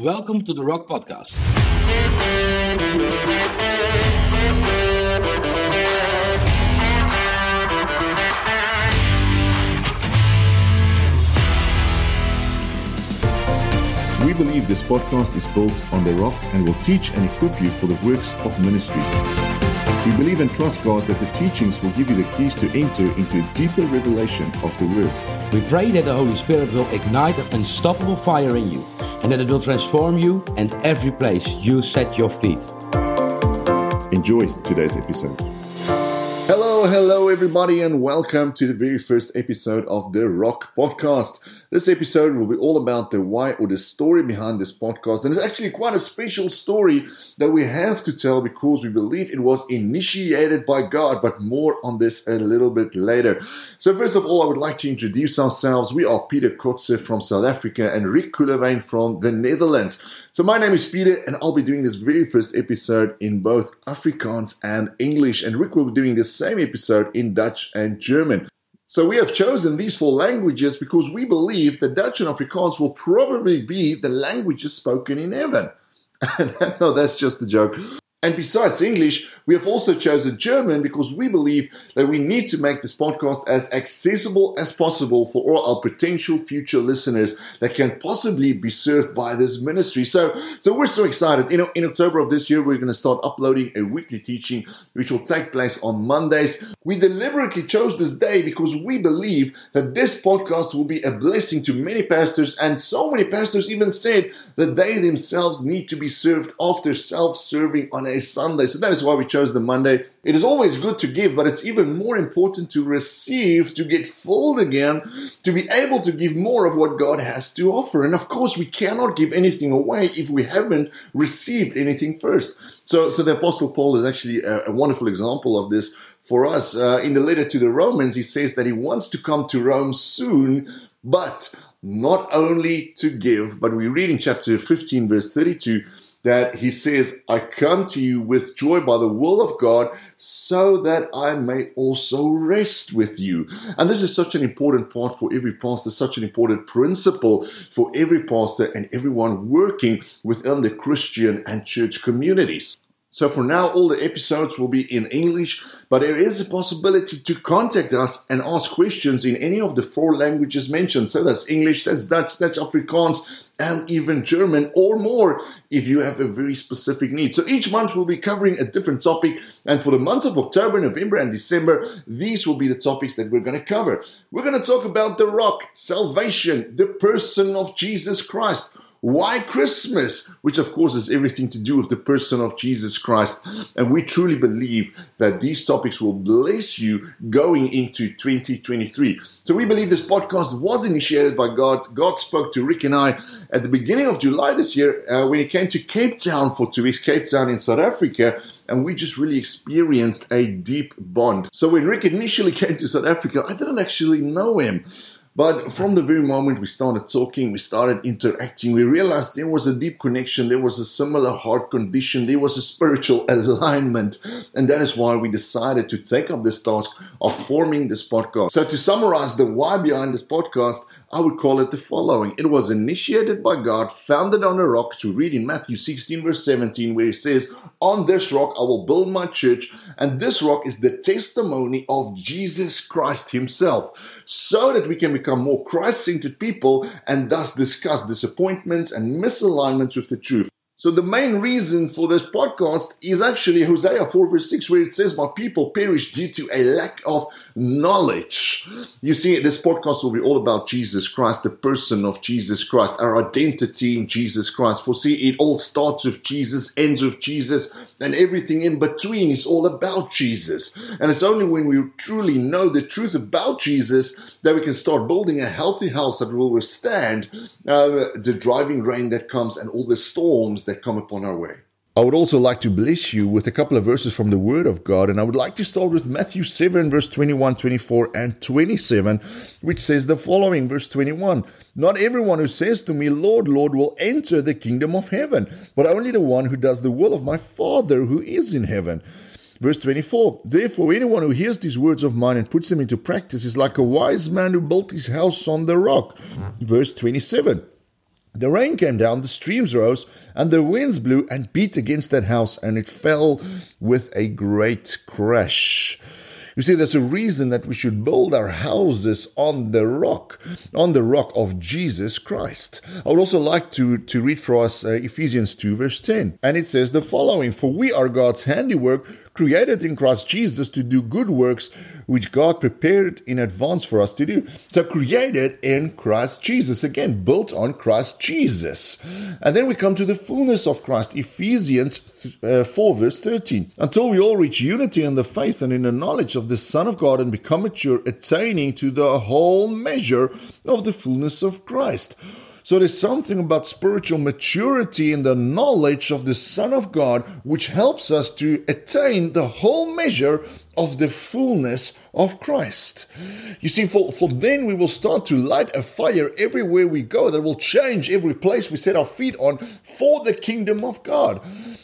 Welcome to the Rock Podcast. We believe this podcast is built on the rock and will teach and equip you for the works of ministry. We believe and trust God that the teachings will give you the keys to enter into a deeper revelation of the Word. We pray that the Holy Spirit will ignite an unstoppable fire in you and that it will transform you and every place you set your feet. Enjoy today's episode. Everybody, and welcome to the very first episode of the Rock Podcast. This episode will be all about the why or the story behind this podcast. And it's actually quite a special story that we have to tell because we believe it was initiated by God, but more on this a little bit later. So, first of all, I would like to introduce ourselves. We are Peter Kotze from South Africa and Rick Kullerwein from the Netherlands. So, my name is Peter, and I'll be doing this very first episode in both Afrikaans and English. And Rick will be doing the same episode in Dutch and German. So we have chosen these four languages because we believe that Dutch and Afrikaans will probably be the languages spoken in heaven. no, that's just a joke. And besides English, we have also chosen German because we believe that we need to make this podcast as accessible as possible for all our potential future listeners that can possibly be served by this ministry. So, so we're so excited. In, in October of this year, we're going to start uploading a weekly teaching, which will take place on Mondays. We deliberately chose this day because we believe that this podcast will be a blessing to many pastors, and so many pastors even said that they themselves need to be served after self-serving on a Sunday. So that is why we chose the Monday. It is always good to give, but it's even more important to receive, to get filled again, to be able to give more of what God has to offer. And of course, we cannot give anything away if we haven't received anything first. So, so the Apostle Paul is actually a, a wonderful example of this for us. Uh, in the letter to the Romans, he says that he wants to come to Rome soon, but not only to give, but we read in chapter 15, verse 32 that he says, I come to you with joy by the will of God so that I may also rest with you. And this is such an important part for every pastor, such an important principle for every pastor and everyone working within the Christian and church communities. So for now, all the episodes will be in English, but there is a possibility to contact us and ask questions in any of the four languages mentioned. So that's English, that's Dutch, that's Afrikaans, and even German or more if you have a very specific need. So each month we'll be covering a different topic. And for the months of October, November, and December, these will be the topics that we're going to cover. We're going to talk about the rock, salvation, the person of Jesus Christ why Christmas? Which, of course, is everything to do with the person of Jesus Christ. And we truly believe that these topics will bless you going into 2023. So, we believe this podcast was initiated by God. God spoke to Rick and I at the beginning of July this year uh, when he came to Cape Town for two weeks, Cape Town in South Africa. And we just really experienced a deep bond. So, when Rick initially came to South Africa, I didn't actually know him. But from the very moment we started talking, we started interacting, we realized there was a deep connection, there was a similar heart condition, there was a spiritual alignment. And that is why we decided to take up this task of forming this podcast. So, to summarize the why behind this podcast, I would call it the following It was initiated by God, founded on a rock, to read in Matthew 16, verse 17, where he says, On this rock I will build my church, and this rock is the testimony of Jesus Christ Himself, so that we can become more Christ centered people and thus discuss disappointments and misalignments with the truth. So the main reason for this podcast is actually Hosea 4 verse 6 where it says, my people perish due to a lack of knowledge. You see, this podcast will be all about Jesus Christ, the person of Jesus Christ, our identity in Jesus Christ. For see, it all starts with Jesus, ends with Jesus, and everything in between is all about Jesus. And it's only when we truly know the truth about Jesus that we can start building a healthy house that will withstand uh, the driving rain that comes and all the storms that come upon our way. I would also like to bless you with a couple of verses from the Word of God, and I would like to start with Matthew 7, verse 21, 24, and 27, which says the following Verse 21 Not everyone who says to me, Lord, Lord, will enter the kingdom of heaven, but only the one who does the will of my Father who is in heaven. Verse 24 Therefore, anyone who hears these words of mine and puts them into practice is like a wise man who built his house on the rock. Verse 27 The rain came down, the streams rose, and the winds blew and beat against that house, and it fell with a great crash. You see, there's a reason that we should build our houses on the rock, on the rock of Jesus Christ. I would also like to, to read for us uh, Ephesians 2, verse 10. And it says the following For we are God's handiwork created in Christ Jesus to do good works which God prepared in advance for us to do. So created in Christ Jesus. Again, built on Christ Jesus. And then we come to the fullness of Christ, Ephesians uh, 4, verse 13. Until we all reach unity in the faith and in the knowledge of the Son of God and become mature, attaining to the whole measure of the fullness of Christ. So there's something about spiritual maturity in the knowledge of the Son of God which helps us to attain the whole measure of the fullness of Christ. You see, for, for then we will start to light a fire everywhere we go that will change every place we set our feet on for the kingdom of God.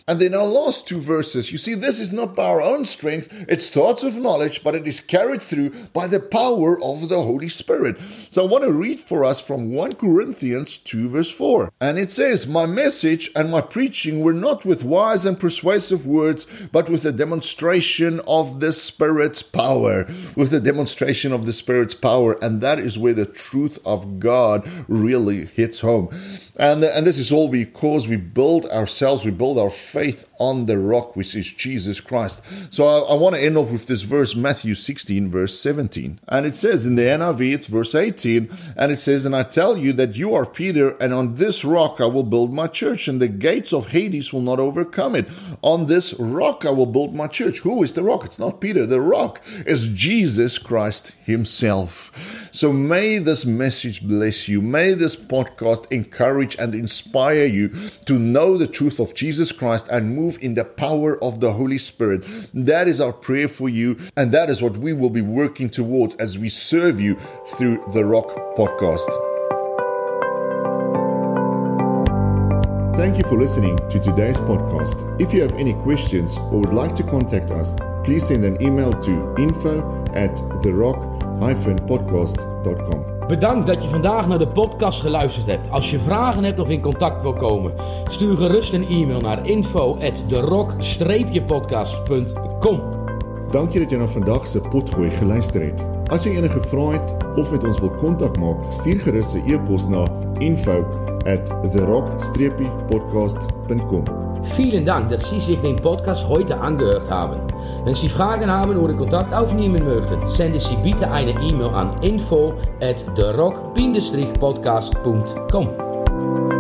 And then our last two verses, you see, this is not by our own strength, it starts with knowledge, but it is carried through by the power of the Holy Spirit. So I want to read for us from 1 Corinthians 2, verse 4. And it says, My message and my preaching were not with wise and persuasive words, but with a demonstration of the Spirit's power with the demonstration of the Spirit's power. And that is where the truth of God really hits home. And, and this is all because we build ourselves, we build our faith on the rock, which is Jesus Christ. So I, I want to end off with this verse, Matthew 16, verse 17. And it says in the NIV, it's verse 18, and it says, And I tell you that you are Peter, and on this rock I will build my church, and the gates of Hades will not overcome it. On this rock I will build my church. Who is the rock? It's not Peter. The rock is Jesus Christ Himself. So may this message bless you. May this podcast encourage encourage and inspire you to know the truth of Jesus Christ and move in the power of the Holy Spirit. That is our prayer for you, and that is what we will be working towards as we serve you through the Rock Podcast. Thank you for listening to today's podcast. If you have any questions or would like to contact us, please send an email to info at therock-podcast.com. Bedankt dat je vandaag naar de podcast geluisterd hebt. Als je vragen hebt of in contact wil komen, stuur gerust een e-mail naar info@derok-podcast.com. Dank je dat je naar vandag se potgooi geluister het. As jy enige vrae het of met ons wil kontak maak, stuur gerus 'n e-pos na info@therock-podcast.com. Vielen Dank, dass Sie sich den Podcast heute angehört haben. Wenn Sie Fragen haben oder Kontakt aufnehmen möchten, senden Sie bitte eine E-Mail an info at therock-podcast.com.